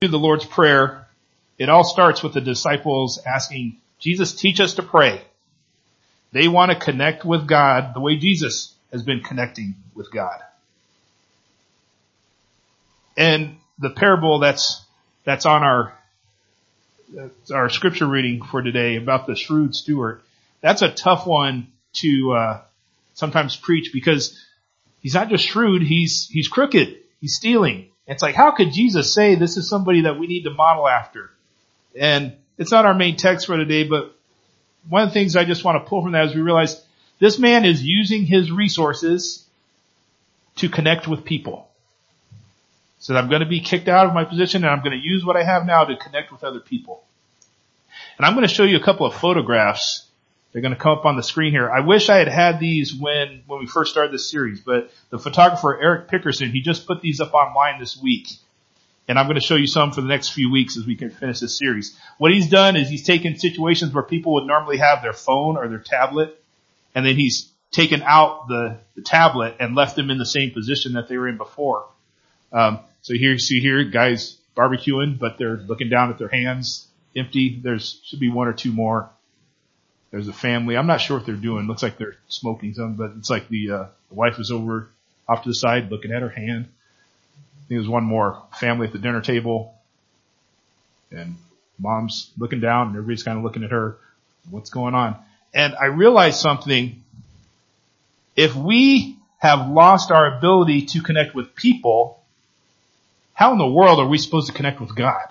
do the Lord's Prayer, it all starts with the disciples asking, Jesus, teach us to pray. They want to connect with God the way Jesus has been connecting with God. And the parable that's, that's on our, that's our scripture reading for today about the shrewd steward, that's a tough one to, uh, sometimes preach because he's not just shrewd, he's, he's crooked. He's stealing. It's like, how could Jesus say this is somebody that we need to model after? And it's not our main text for today, but one of the things I just want to pull from that is we realize this man is using his resources to connect with people. So I'm going to be kicked out of my position and I'm going to use what I have now to connect with other people. And I'm going to show you a couple of photographs. They're going to come up on the screen here. I wish I had had these when, when we first started this series, but the photographer Eric Pickersgill, he just put these up online this week. And I'm going to show you some for the next few weeks as we can finish this series. What he's done is he's taken situations where people would normally have their phone or their tablet, and then he's taken out the, the tablet and left them in the same position that they were in before. Um, so here you see here, guys barbecuing, but they're looking down at their hands, empty. There's should be one or two more. There's a family. I'm not sure what they're doing. Looks like they're smoking something, but it's like the, uh, the wife is over off to the side looking at her hand I think there's one more family at the dinner table and mom's looking down and everybody's kind of looking at her. What's going on? And I realized something. If we have lost our ability to connect with people, how in the world are we supposed to connect with God?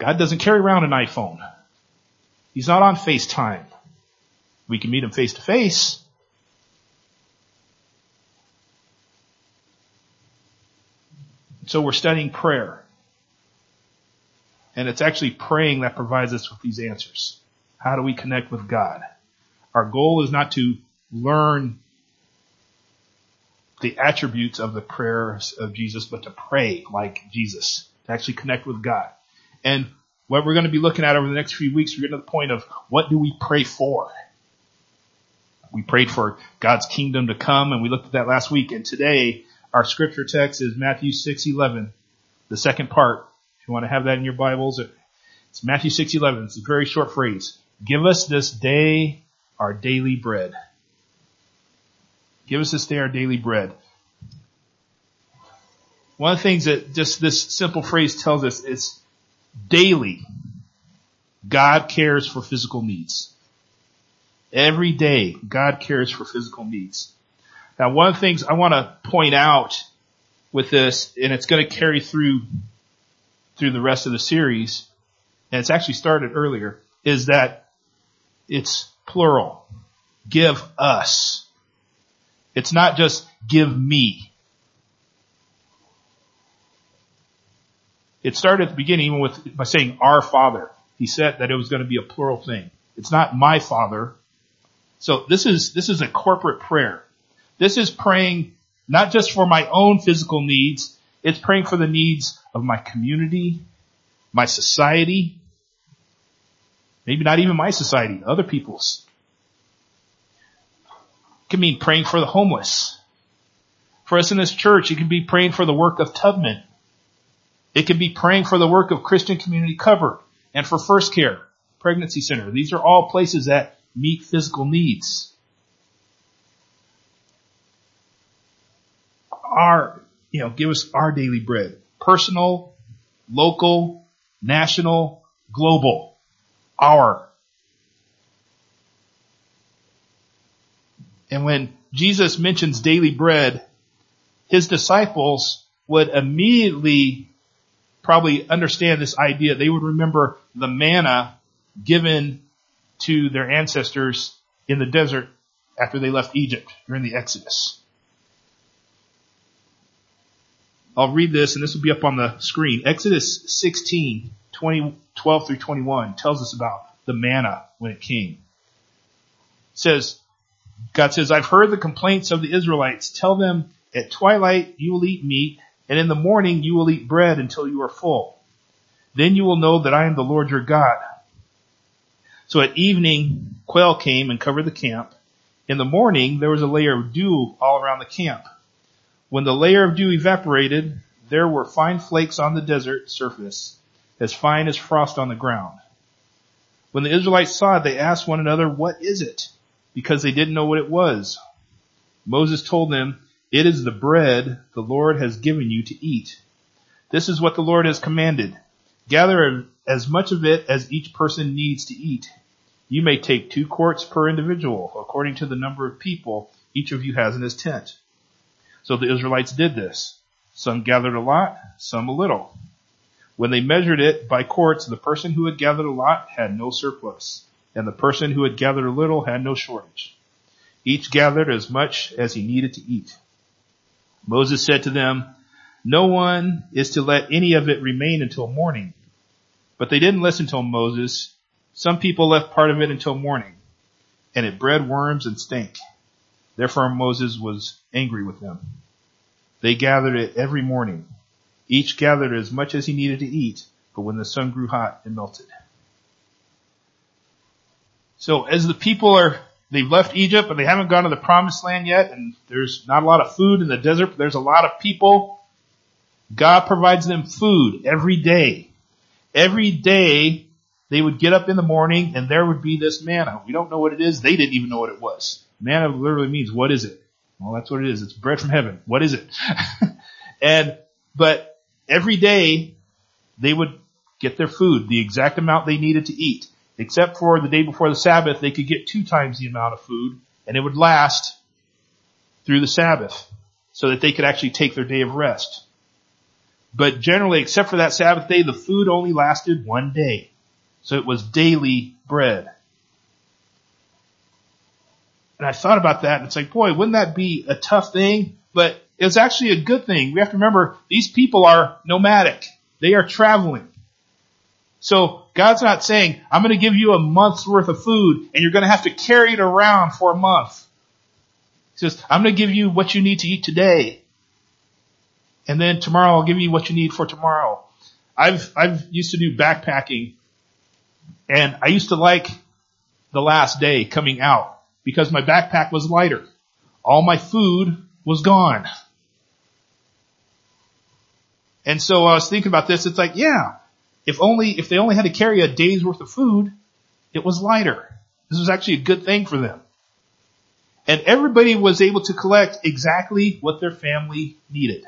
God doesn't carry around an iPhone. He's not on FaceTime. We can meet him face to face, So we're studying prayer. And it's actually praying that provides us with these answers. How do we connect with God? Our goal is not to learn the attributes of the prayers of Jesus, but to pray like Jesus, to actually connect with God. And what we're going to be looking at over the next few weeks, we're getting to the point of what do we pray for? We prayed for God's kingdom to come, and we looked at that last week. And today, our scripture text is Matthew 6:11, the second part. If you want to have that in your Bibles, it's Matthew 6:11. It's a very short phrase. Give us this day our daily bread. Give us this day our daily bread. One of the things that just this simple phrase tells us is daily God cares for physical needs. Every day God cares for physical needs. Now, one of the things I want to point out with this, and it's going to carry through through the rest of the series, and it's actually started earlier, is that it's plural. Give us. It's not just give me. It started at the beginning even with by saying our Father. He said that it was going to be a plural thing. It's not my Father. So this is this is a corporate prayer. This is praying not just for my own physical needs, it's praying for the needs of my community, my society, maybe not even my society, other people's. It can mean praying for the homeless. For us in this church, it can be praying for the work of Tubman. It can be praying for the work of Christian Community Cupboard and for First Care, Pregnancy Center. These are all places that meet physical needs. our, you know, give us our daily bread. Personal, local, national, global. Our. And when Jesus mentions daily bread, his disciples would immediately probably understand this idea. They would remember the manna given to their ancestors in the desert after they left Egypt during the Exodus. I'll read this and this will be up on the screen. Exodus 16, 20, 12 through 21 tells us about the manna when it came. It says, God says, I've heard the complaints of the Israelites. Tell them at twilight you will eat meat and in the morning you will eat bread until you are full. Then you will know that I am the Lord your God. So at evening, quail came and covered the camp. In the morning, there was a layer of dew all around the camp. When the layer of dew evaporated, there were fine flakes on the desert surface, as fine as frost on the ground. When the Israelites saw it, they asked one another, what is it? Because they didn't know what it was. Moses told them, it is the bread the Lord has given you to eat. This is what the Lord has commanded. Gather as much of it as each person needs to eat. You may take two quarts per individual, according to the number of people each of you has in his tent. So the Israelites did this. Some gathered a lot, some a little. When they measured it by quarts, the person who had gathered a lot had no surplus, and the person who had gathered a little had no shortage. Each gathered as much as he needed to eat. Moses said to them, no one is to let any of it remain until morning. But they didn't listen to Moses. Some people left part of it until morning, and it bred worms and stank. Therefore Moses was angry with them. They gathered it every morning. Each gathered as much as he needed to eat, but when the sun grew hot, it melted. So as the people are, they've left Egypt, but they haven't gone to the promised land yet, and there's not a lot of food in the desert, but there's a lot of people. God provides them food every day. Every day they would get up in the morning and there would be this manna. We don't know what it is. They didn't even know what it was. Manna literally means, what is it? Well, that's what it is. It's bread from heaven. What is it? and, but every day they would get their food, the exact amount they needed to eat. Except for the day before the Sabbath, they could get two times the amount of food and it would last through the Sabbath so that they could actually take their day of rest. But generally, except for that Sabbath day, the food only lasted one day. So it was daily bread. And I thought about that and it's like, boy, wouldn't that be a tough thing? But it's actually a good thing. We have to remember these people are nomadic. They are traveling. So God's not saying, I'm going to give you a month's worth of food and you're going to have to carry it around for a month. He says, I'm going to give you what you need to eat today. And then tomorrow I'll give you what you need for tomorrow. I've, I've used to do backpacking and I used to like the last day coming out because my backpack was lighter. All my food was gone. And so I was thinking about this. It's like, yeah, if only, if they only had to carry a day's worth of food, it was lighter. This was actually a good thing for them. And everybody was able to collect exactly what their family needed.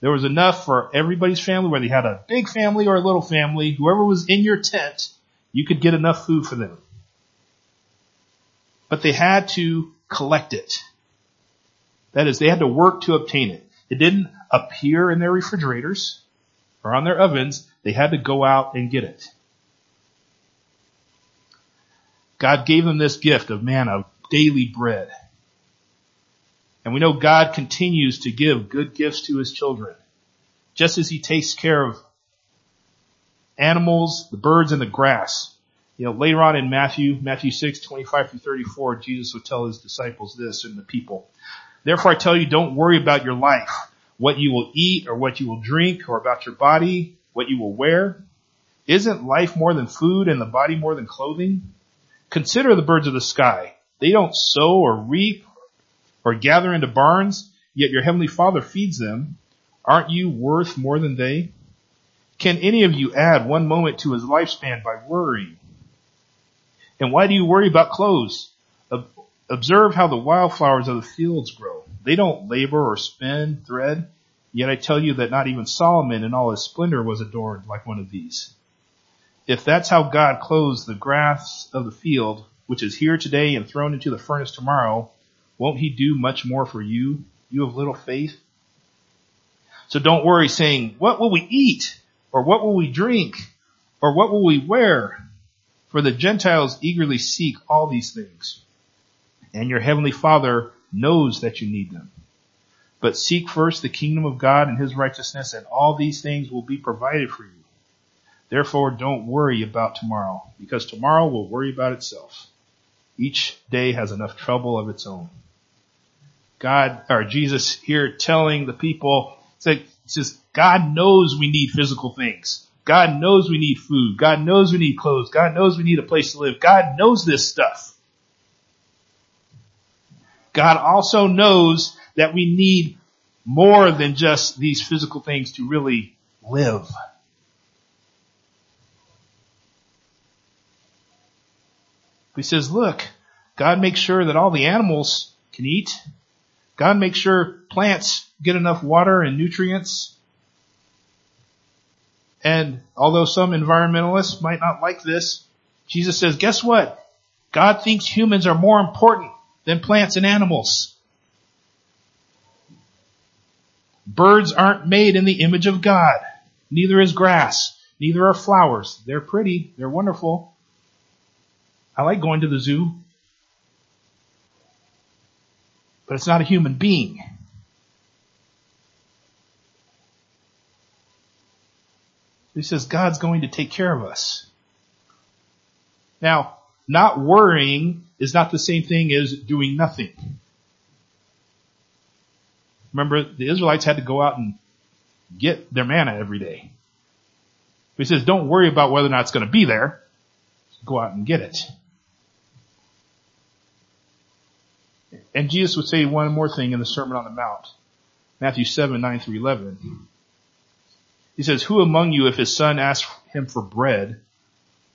There was enough for everybody's family, whether you had a big family or a little family, whoever was in your tent, you could get enough food for them but they had to collect it. That is, they had to work to obtain it. It didn't appear in their refrigerators or on their ovens. They had to go out and get it. God gave them this gift of manna, daily bread. And we know God continues to give good gifts to his children. Just as he takes care of animals, the birds, and the grass. You know, later on in Matthew, Matthew 6, 25 through 34, Jesus would tell his disciples this and the people. Therefore I tell you, don't worry about your life, what you will eat or what you will drink or about your body, what you will wear. Isn't life more than food and the body more than clothing? Consider the birds of the sky. They don't sow or reap or gather into barns, yet your heavenly father feeds them. Aren't you worth more than they? Can any of you add one moment to his lifespan by worrying? And why do you worry about clothes? Observe how the wildflowers of the fields grow. They don't labor or spin thread. Yet I tell you that not even Solomon in all his splendor was adorned like one of these. If that's how God clothes the grass of the field, which is here today and thrown into the furnace tomorrow, won't he do much more for you, you of little faith? So don't worry saying, what will we eat? Or what will we drink? Or what will we wear? For the Gentiles eagerly seek all these things, and your heavenly Father knows that you need them. But seek first the kingdom of God and his righteousness, and all these things will be provided for you. Therefore, don't worry about tomorrow, because tomorrow will worry about itself. Each day has enough trouble of its own. God, or Jesus here telling the people, it's like, it's just, God knows we need physical things. God knows we need food. God knows we need clothes. God knows we need a place to live. God knows this stuff. God also knows that we need more than just these physical things to really live. He says, look, God makes sure that all the animals can eat. God makes sure plants get enough water and nutrients. And although some environmentalists might not like this, Jesus says, guess what? God thinks humans are more important than plants and animals. Birds aren't made in the image of God. Neither is grass. Neither are flowers. They're pretty. They're wonderful. I like going to the zoo. But it's not a human being. He says God's going to take care of us. Now, not worrying is not the same thing as doing nothing. Remember, the Israelites had to go out and get their manna every day. He says, don't worry about whether or not it's going to be there. Go out and get it. And Jesus would say one more thing in the Sermon on the Mount. Matthew 7, 9 through 11. He says, who among you, if his son asks him for bread,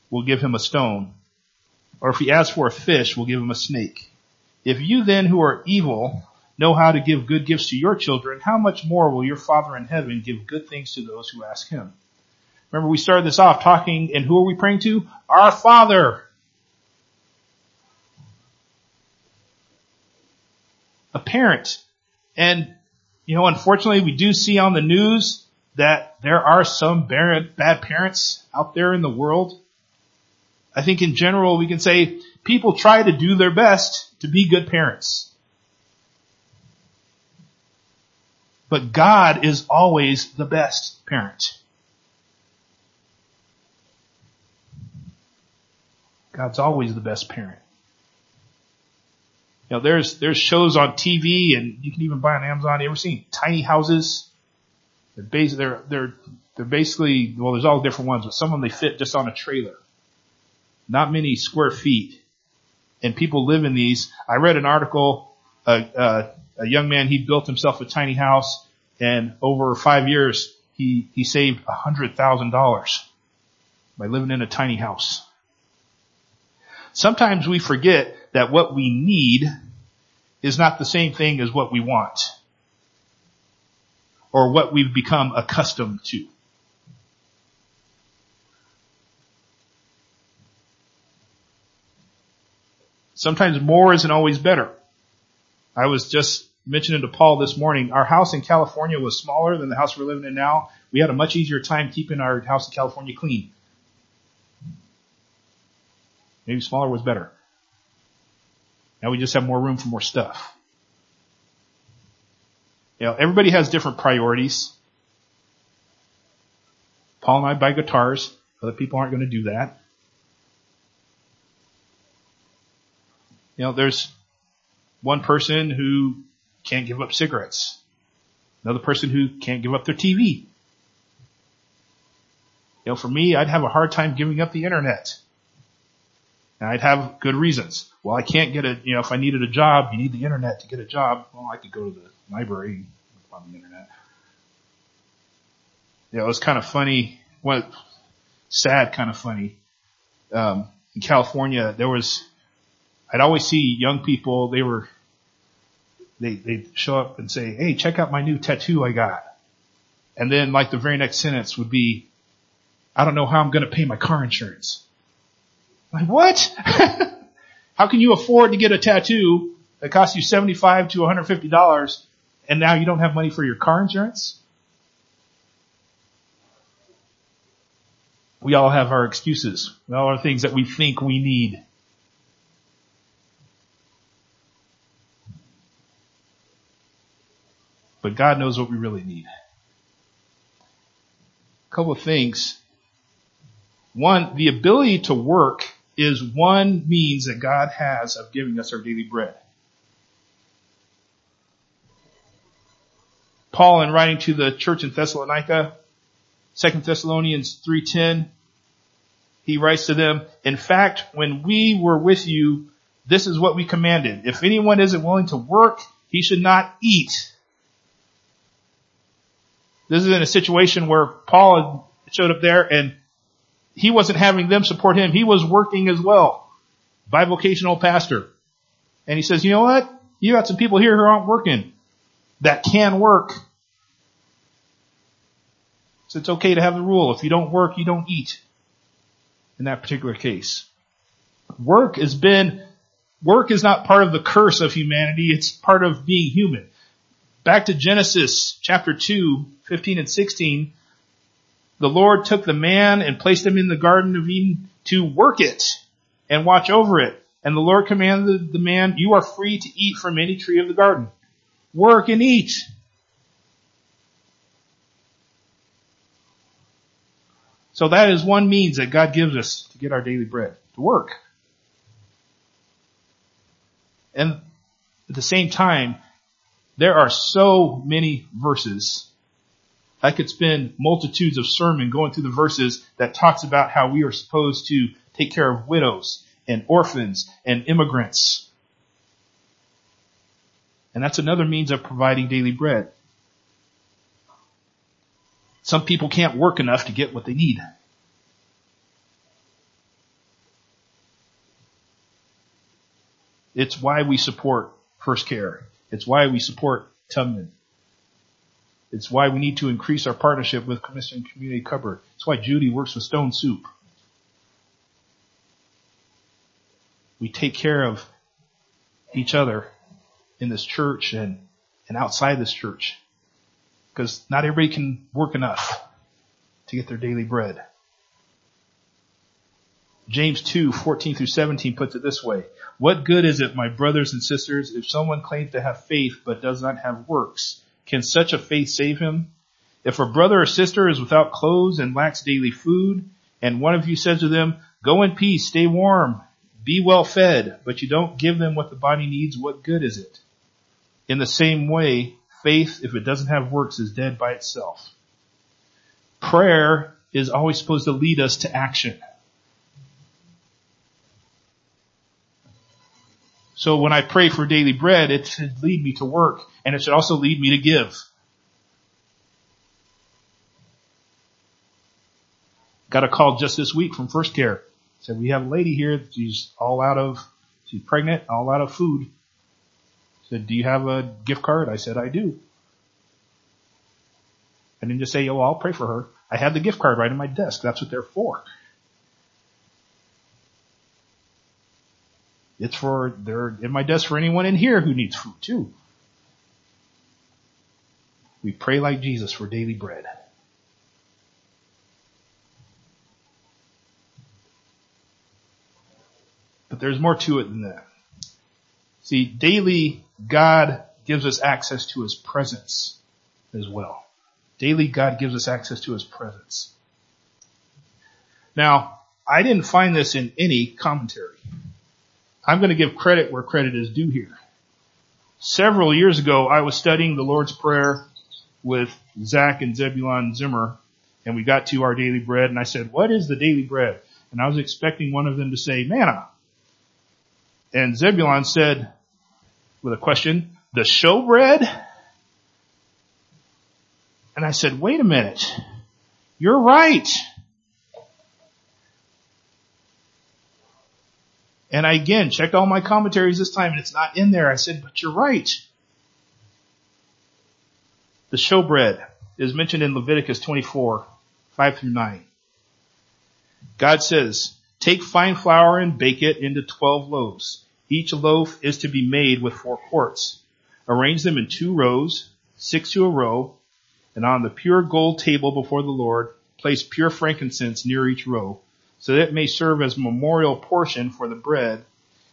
will give him a stone? Or if he asks for a fish, will give him a snake? If you then who are evil know how to give good gifts to your children, how much more will your Father in heaven give good things to those who ask him? Remember we started this off talking, and who are we praying to? Our Father. A parent. And, you know, unfortunately we do see on the news that there are some bad parents out there in the world. I think in general we can say people try to do their best to be good parents. But God is always the best parent. God's always the best parent. You know, there's, there's shows on TV and you can even buy on Amazon. You ever seen tiny houses? They're they're, they're, they're basically, well, there's all different ones, but some of them they fit just on a trailer. Not many square feet. And people live in these. I read an article, uh, uh, a young man, he built himself a tiny house and over five years, he, he saved a hundred thousand dollars by living in a tiny house. Sometimes we forget that what we need is not the same thing as what we want or what we've become accustomed to. Sometimes more isn't always better. I was just mentioning to Paul this morning, our house in California was smaller than the house we're living in now. We had a much easier time keeping our house in California clean. Maybe smaller was better. Now we just have more room for more stuff. You know, everybody has different priorities. Paul and I buy guitars. Other people aren't going to do that. You know, there's one person who can't give up cigarettes. Another person who can't give up their TV. You know, for me, I'd have a hard time giving up the internet. And I'd have good reasons. Well, I can't get a, you know, if I needed a job, you need the internet to get a job. Well, I could go to the library on the internet. Yeah, it was kind of funny. What, sad kind of funny. Um, in California, there was, I'd always see young people, they were they, they show up and say, hey, check out my new tattoo I got. And then like the very next sentence would be, I don't know how I'm going to pay my car insurance. Like what? how can you afford to get a tattoo that costs you 75 to $150 and now you don't have money for your car insurance? We all have our excuses. We all have things that we think we need. But God knows what we really need. A couple of things. One, the ability to work is one means that God has of giving us our daily bread. Paul, in writing to the church in Thessalonica, 2 Thessalonians 3.10, he writes to them, In fact, when we were with you, this is what we commanded. If anyone isn't willing to work, he should not eat. This is in a situation where Paul showed up there and he wasn't having them support him. He was working as well. Bivocational pastor. And he says, you know what? You got some people here who aren't working that can work. So it's okay to have the rule. If you don't work, you don't eat. In that particular case. Work has been, work is not part of the curse of humanity. It's part of being human. Back to Genesis chapter 2, 15 and 16. The Lord took the man and placed him in the garden of Eden to work it and watch over it. And the Lord commanded the man, you are free to eat from any tree of the garden. Work and eat. So that is one means that God gives us to get our daily bread, to work. And at the same time, there are so many verses. I could spend multitudes of sermon going through the verses that talks about how we are supposed to take care of widows and orphans and immigrants. And that's another means of providing daily bread. Some people can't work enough to get what they need. It's why we support First Care. It's why we support Tubman. It's why we need to increase our partnership with Christian Community Cupboard. It's why Judy works with Stone Soup. We take care of each other in this church and, and outside this church. Because not everybody can work enough to get their daily bread. James 2, 14 through 17 puts it this way. What good is it, my brothers and sisters, if someone claims to have faith but does not have works? Can such a faith save him? If a brother or sister is without clothes and lacks daily food, and one of you says to them, go in peace, stay warm, be well fed, but you don't give them what the body needs, what good is it? In the same way, faith, if it doesn't have works, is dead by itself. Prayer is always supposed to lead us to action. So when I pray for daily bread, it should lead me to work and it should also lead me to give. Got a call just this week from First Care. Said we have a lady here. She's all out of, she's pregnant, all out of food. Said, do you have a gift card? I said, I do. I didn't just say, oh, I'll pray for her. I had the gift card right on my desk. That's what they're for. It's for, they're in my desk for anyone in here who needs food too. We pray like Jesus for daily bread. But there's more to it than that. See, daily God gives us access to His presence as well. Daily God gives us access to His presence. Now, I didn't find this in any commentary. I'm going to give credit where credit is due here. Several years ago, I was studying the Lord's Prayer with Zach and Zebulon Zimmer, and we got to our daily bread, and I said, what is the daily bread? And I was expecting one of them to say manna. And Zebulon said, with a question, the showbread? And I said, wait a minute. You're right. And I again checked all my commentaries this time and it's not in there. I said, but you're right. The showbread is mentioned in Leviticus 24, 5 through 9. God says, take fine flour and bake it into 12 loaves. Each loaf is to be made with four quarts. Arrange them in two rows, six to a row, and on the pure gold table before the Lord, place pure frankincense near each row so that it may serve as memorial portion for the bread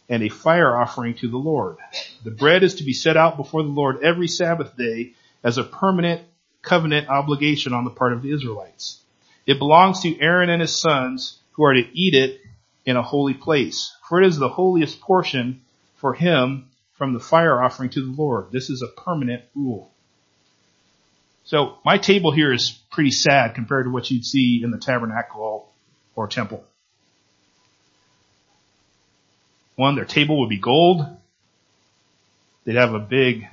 and a fire offering to the Lord. The bread is to be set out before the Lord every Sabbath day as a permanent covenant obligation on the part of the Israelites. It belongs to Aaron and his sons who are to eat it in a holy place, for it is the holiest portion for him from the fire offering to the Lord. This is a permanent rule. So my table here is pretty sad compared to what you'd see in the tabernacle or temple. One, their table would be gold. They'd have a big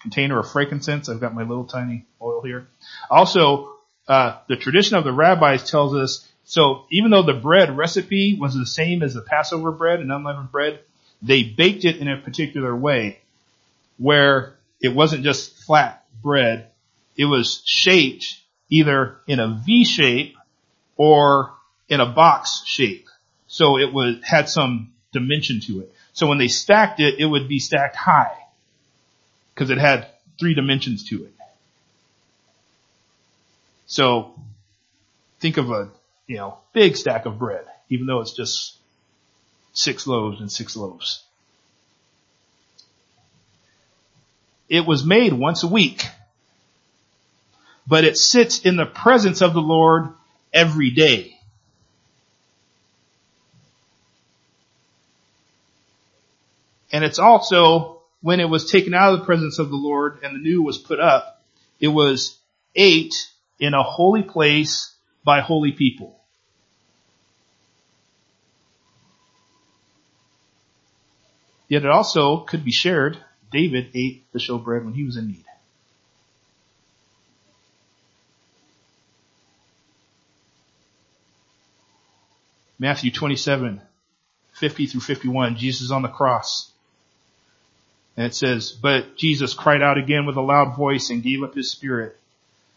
container of frankincense. I've got my little tiny oil here. Also, uh, the tradition of the rabbis tells us, so even though the bread recipe was the same as the Passover bread and unleavened bread, they baked it in a particular way where it wasn't just flat bread. It was shaped either in a V shape or in a box shape. So it was, had some dimension to it. So when they stacked it, it would be stacked high because it had three dimensions to it. So think of a, you know, big stack of bread, even though it's just six loaves and six loaves. It was made once a week, but it sits in the presence of the Lord every day. And it's also when it was taken out of the presence of the Lord and the new was put up, it was ate in a holy place by holy people. Yet it also could be shared. David ate the showbread when he was in need. Matthew 27, 50 through 51, Jesus on the cross. And it says, but Jesus cried out again with a loud voice and gave up his spirit.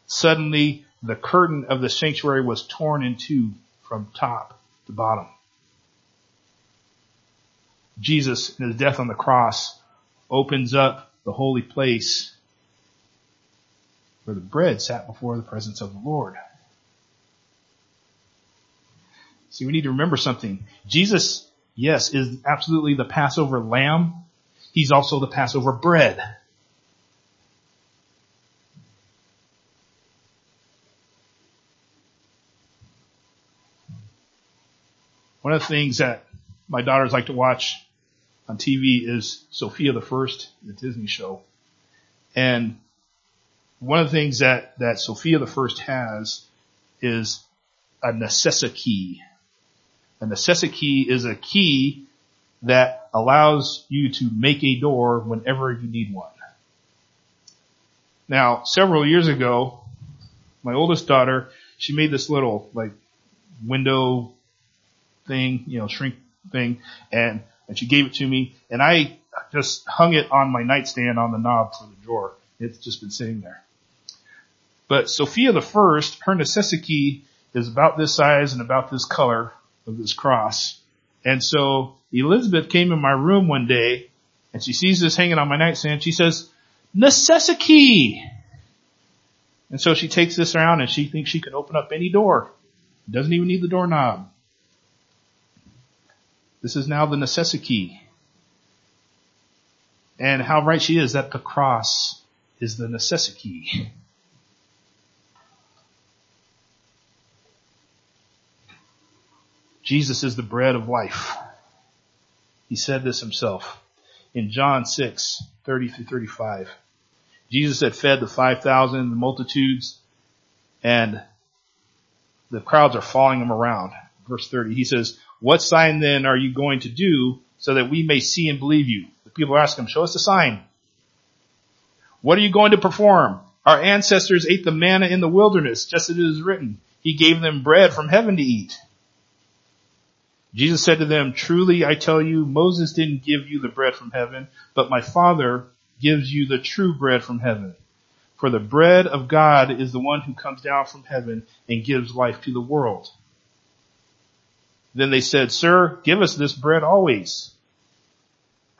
Suddenly the curtain of the sanctuary was torn in two from top to bottom. Jesus in his death on the cross opens up the holy place where the bread sat before the presence of the Lord. See, we need to remember something. Jesus, yes, is absolutely the Passover lamb, He's also the Passover bread. One of the things that my daughters like to watch on TV is Sofia the First, the Disney show. And one of the things that, that Sofia the First has is a necessity. A necessity is a key that allows you to make a door whenever you need one. Now, several years ago, my oldest daughter, she made this little like window thing, you know, shrink thing, and and she gave it to me, and I just hung it on my nightstand on the knob for the drawer. It's just been sitting there. But Sofia the first, her necessity is about this size and about this color of this cross. And so Elizabeth came in my room one day and she sees this hanging on my nightstand. She says, necessity. And so she takes this around and she thinks she can open up any door. Doesn't even need the doorknob. This is now the necessity. And how right she is that the cross is the necessity. Jesus is the bread of life. He said this himself in John 6, 30 through 35. Jesus had fed the 5,000, the multitudes, and the crowds are following him around. Verse 30, he says, what sign then are you going to do so that we may see and believe you? The people ask him, show us a sign. What are you going to perform? Our ancestors ate the manna in the wilderness, just as it is written. He gave them bread from heaven to eat. Jesus said to them, truly I tell you, Moses didn't give you the bread from heaven, but my Father gives you the true bread from heaven. For the bread of God is the one who comes down from heaven and gives life to the world. Then they said, Sir, give us this bread always.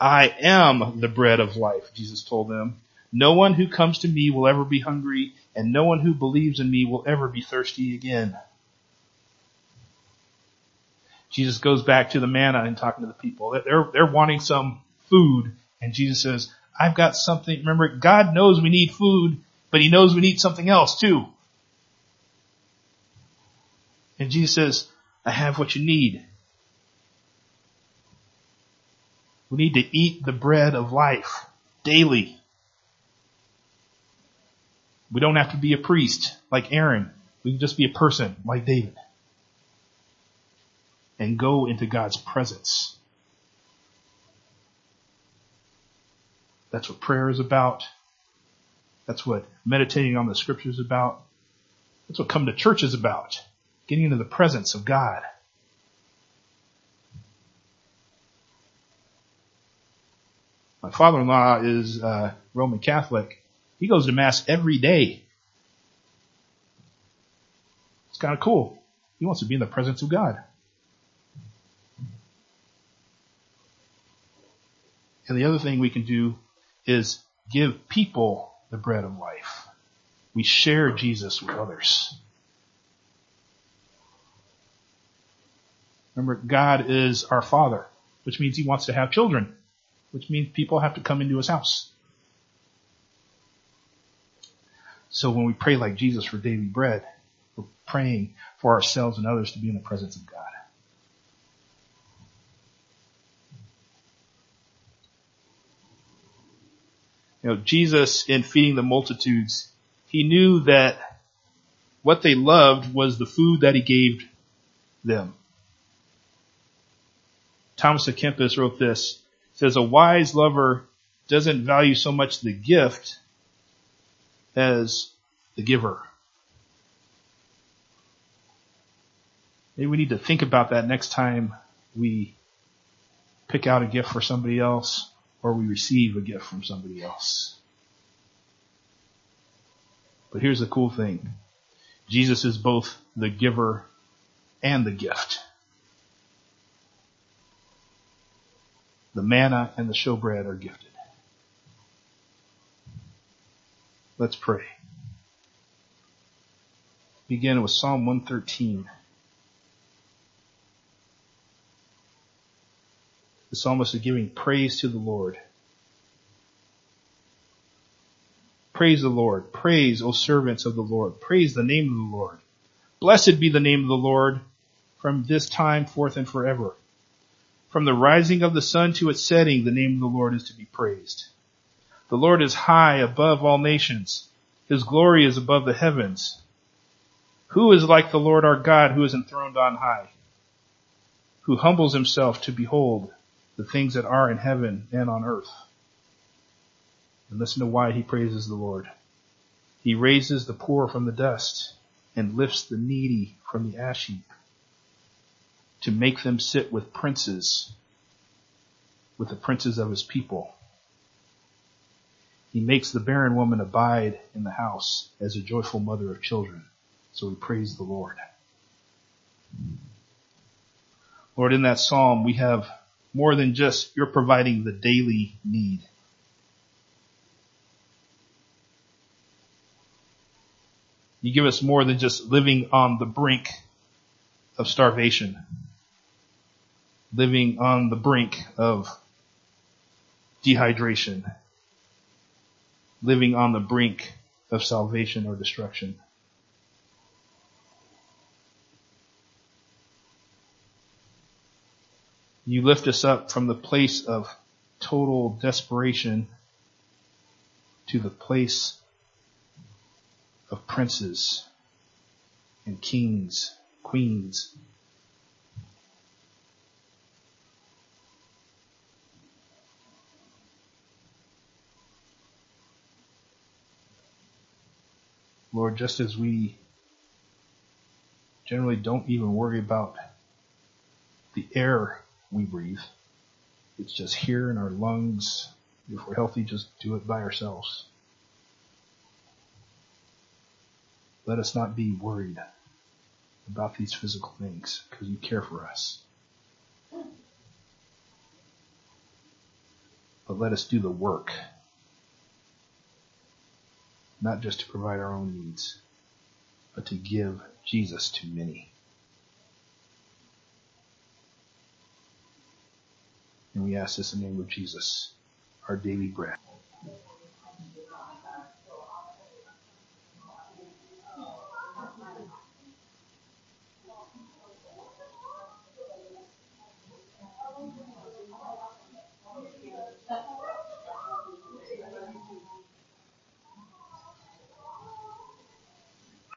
I am the bread of life, Jesus told them. No one who comes to me will ever be hungry, and no one who believes in me will ever be thirsty again. Jesus goes back to the manna and talking to the people. They're, they're wanting some food. And Jesus says, I've got something. Remember, God knows we need food, but he knows we need something else too. And Jesus says, I have what you need. We need to eat the bread of life daily. We don't have to be a priest like Aaron. We can just be a person like David and go into God's presence. That's what prayer is about. That's what meditating on the scriptures is about. That's what coming to church is about. Getting into the presence of God. My father-in-law is uh, Roman Catholic. He goes to mass every day. It's kind of cool. He wants to be in the presence of God. And the other thing we can do is give people the bread of life. We share Jesus with others. Remember, God is our Father, which means He wants to have children, which means people have to come into His house. So when we pray like Jesus for daily bread, we're praying for ourselves and others to be in the presence of God. You know, Jesus in feeding the multitudes, he knew that what they loved was the food that he gave them. Thomas à Kempis wrote this. says a wise lover doesn't value so much the gift as the giver. Maybe we need to think about that next time we pick out a gift for somebody else or we receive a gift from somebody else. But here's the cool thing. Jesus is both the giver and the gift. The manna and the showbread are gifted. Let's pray. Begin with Psalm 113. The psalmist is giving praise to the Lord. Praise the Lord. Praise, O servants of the Lord. Praise the name of the Lord. Blessed be the name of the Lord from this time forth and forever. From the rising of the sun to its setting, the name of the Lord is to be praised. The Lord is high above all nations. His glory is above the heavens. Who is like the Lord our God who is enthroned on high, who humbles himself to behold the things that are in heaven and on earth. And listen to why he praises the Lord. He raises the poor from the dust and lifts the needy from the ash heap to make them sit with princes, with the princes of his people. He makes the barren woman abide in the house as a joyful mother of children. So we praise the Lord. Lord, in that psalm, we have more than just you're providing the daily need. You give us more than just living on the brink of starvation, living on the brink of dehydration, living on the brink of salvation or destruction. You lift us up from the place of total desperation to the place of princes and kings, queens. Lord, just as we generally don't even worry about the air we breathe. It's just here in our lungs. If we're healthy, just do it by ourselves. Let us not be worried about these physical things because you care for us. But let us do the work, not just to provide our own needs, but to give Jesus to many. And we ask this in the name of Jesus, our daily bread.